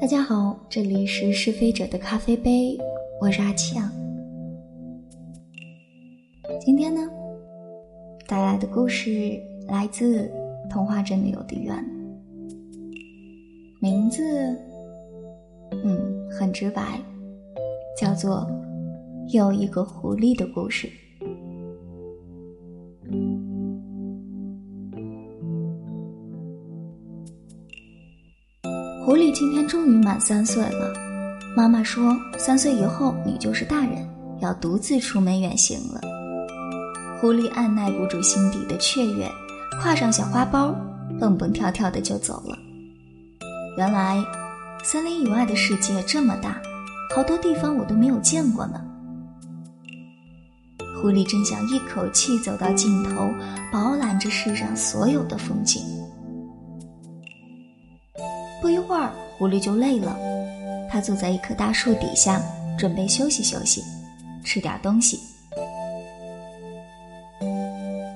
大家好，这里是是非者的咖啡杯，我是阿呛。今天呢，带来的故事来自童话镇的邮递员，名字，嗯，很直白，叫做《又一个狐狸的故事》。今天终于满三岁了，妈妈说，三岁以后你就是大人，要独自出门远行了。狐狸按耐不住心底的雀跃，挎上小花包，蹦蹦跳跳的就走了。原来，森林以外的世界这么大，好多地方我都没有见过呢。狐狸真想一口气走到尽头，饱览这世上所有的风景。不一会儿，狐狸就累了，它坐在一棵大树底下，准备休息休息，吃点东西。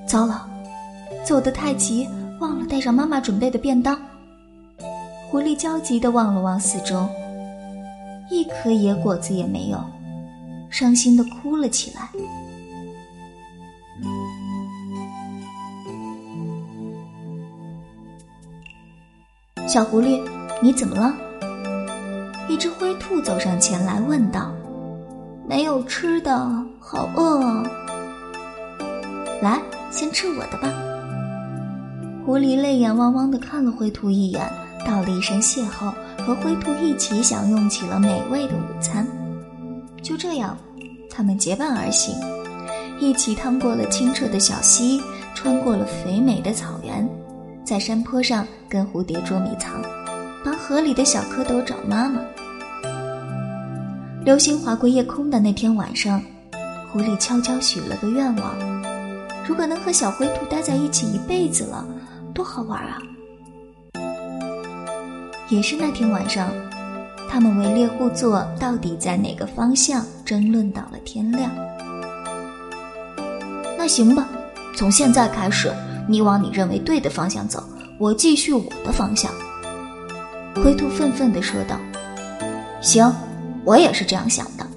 糟了，走得太急，忘了带上妈妈准备的便当。狐狸焦急地望了望四周，一颗野果子也没有，伤心地哭了起来。小狐狸，你怎么了？一只灰兔走上前来问道：“没有吃的，好饿啊！”来，先吃我的吧。狐狸泪眼汪汪地看了灰兔一眼，道了一声谢后，和灰兔一起享用起了美味的午餐。就这样，他们结伴而行，一起趟过了清澈的小溪，穿过了肥美的草原。在山坡上跟蝴蝶捉迷藏，帮河里的小蝌蚪找妈妈。流星划过夜空的那天晚上，狐狸悄悄许了个愿望：如果能和小灰兔待在一起一辈子了，多好玩啊！也是那天晚上，他们围猎户座到底在哪个方向争论到了天亮。那行吧，从现在开始。你往你认为对的方向走，我继续我的方向。”灰兔愤愤地说道。“行，我也是这样想的。”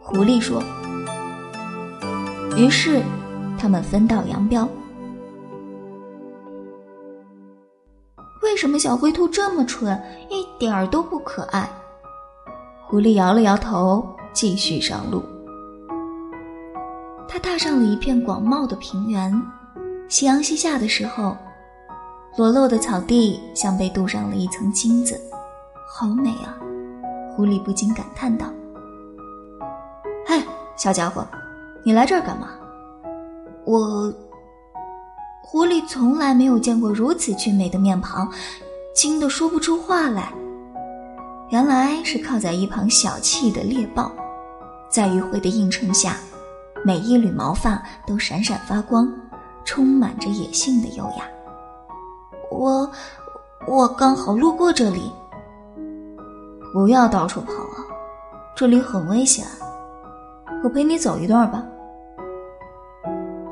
狐狸说。于是，他们分道扬镳。为什么小灰兔这么蠢，一点儿都不可爱？狐狸摇了摇头，继续上路。他踏上了一片广袤的平原。夕阳西下的时候，裸露的草地像被镀上了一层金子，好美啊！狐狸不禁感叹道：“嘿，小家伙，你来这儿干嘛？”我，狐狸从来没有见过如此俊美的面庞，惊得说不出话来。原来是靠在一旁小憩的猎豹，在余晖的映衬下，每一缕毛发都闪闪发光。充满着野性的优雅。我，我刚好路过这里。不要到处跑啊，这里很危险。我陪你走一段吧。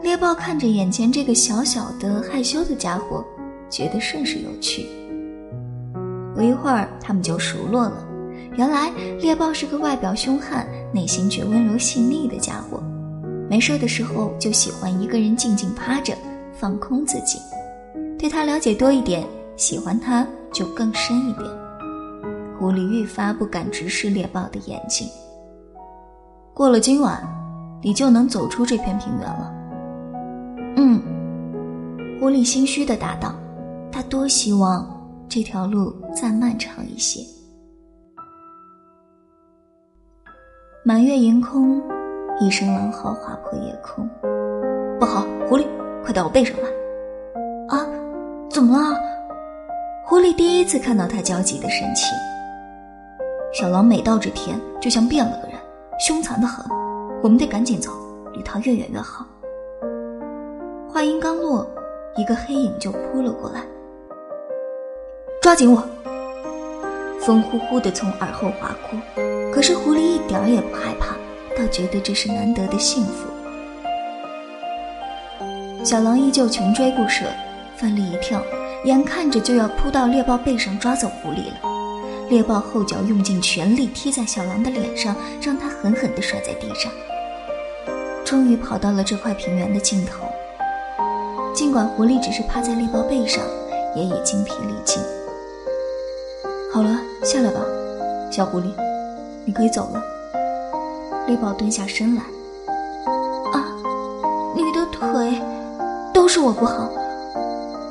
猎豹看着眼前这个小小的、害羞的家伙，觉得甚是有趣。不一会儿，他们就熟络了。原来，猎豹是个外表凶悍、内心却温柔细腻的家伙。没事的时候就喜欢一个人静静趴着，放空自己。对他了解多一点，喜欢他就更深一点。狐狸愈发不敢直视猎豹的眼睛。过了今晚，你就能走出这片平原了。嗯，狐狸心虚的答道：“他多希望这条路再漫长一些。”满月盈空。一声狼嚎划破夜空，不好！狐狸，快到我背上来！怎么了？狐狸第一次看到他焦急的神情。小狼每到这天就像变了个人，凶残的很。我们得赶紧走，离他越远越好。话音刚落，一个黑影就扑了过来，抓紧我！风呼呼的从耳后划过，可是狐狸一点儿也不害怕。倒觉得这是难得的幸福。小狼依旧穷追不舍，奋力一跳，眼看着就要扑到猎豹背上抓走狐狸了。猎豹后脚用尽全力踢在小狼的脸上，让他狠狠地摔在地上。终于跑到了这块平原的尽头。尽管狐狸只是趴在猎豹背上，也已精疲力尽。好了，下来吧，小狐狸，你可以走了。猎豹蹲下身来。啊，你的腿，都是我不好。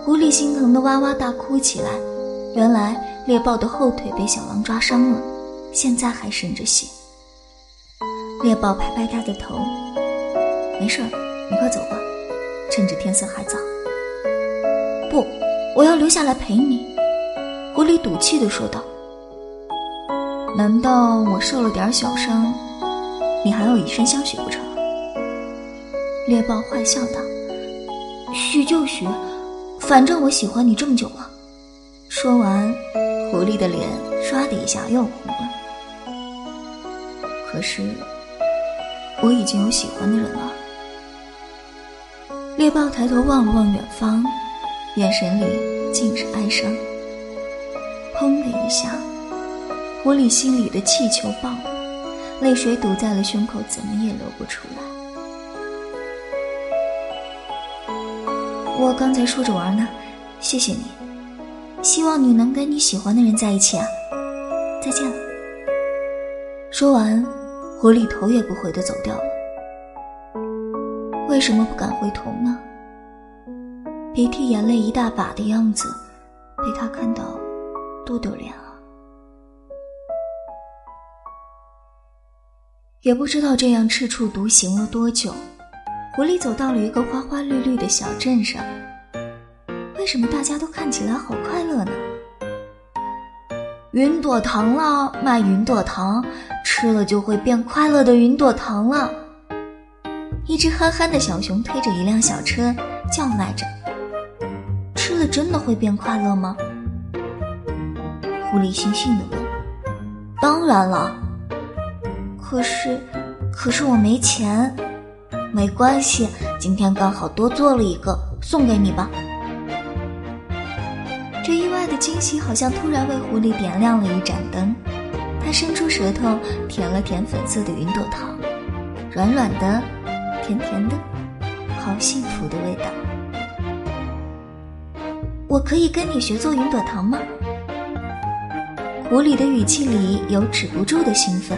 狐狸心疼的哇哇大哭起来。原来猎豹的后腿被小狼抓伤了，现在还渗着血。猎豹拍拍它的头，没事，你快走吧，趁着天色还早。不，我要留下来陪你。狐狸赌气地说道。难道我受了点小伤，你还要以身相许不成？猎豹坏笑道：“许就许，反正我喜欢你这么久了。”说完，狐狸的脸唰的一下又红了。可是，我已经有喜欢的人了。猎豹抬头望了望远方，眼神里尽是哀伤。砰的一下，狐狸心里的气球爆了，泪水堵在了胸口，怎么也流不出来。我刚才说着玩呢，谢谢你。希望你能跟你喜欢的人在一起啊！再见了。说完，狐狸头也不回的走掉了。为什么不敢回头呢？鼻涕眼泪一大把的样子，被他看到，多丢脸啊！也不知道这样赤处独行了多久，狐狸走到了一个花花绿绿的小镇上。为什么大家都看起来好快乐呢？云朵糖了，卖云朵糖，吃了就会变快乐的云朵糖了。一只憨憨的小熊推着一辆小车，叫卖着：“吃了真的会变快乐吗？”狐狸悻悻地问：“当然了，可是，可是我没钱。没关系，今天刚好多做了一个，送给你吧。”这意外的惊喜好像突然为狐狸点亮了一盏灯，它伸出舌头舔了舔粉色的云朵糖，软软的，甜甜的，好幸福的味道。我可以跟你学做云朵糖吗？狐狸的语气里有止不住的兴奋。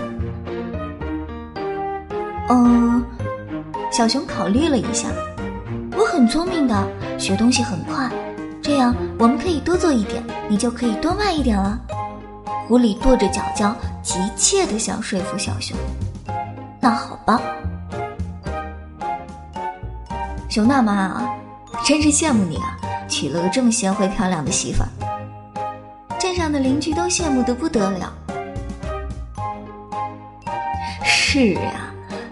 嗯，小熊考虑了一下，我很聪明的，学东西很快。这样我们可以多做一点，你就可以多卖一点了。狐狸跺着脚脚，急切的想说服小熊。那好吧，熊大妈啊，真是羡慕你啊，娶了个这么贤惠漂亮的媳妇儿。镇上的邻居都羡慕得不得了。是啊，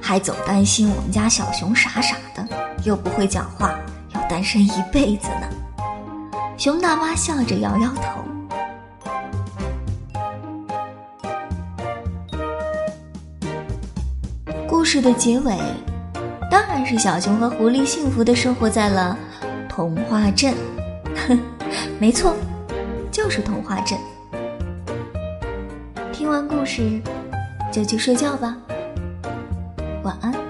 还总担心我们家小熊傻傻的，又不会讲话，要单身一辈子呢。熊大妈笑着摇摇头。故事的结尾，当然是小熊和狐狸幸福的生活在了童话镇。没错，就是童话镇。听完故事，就去睡觉吧。晚安。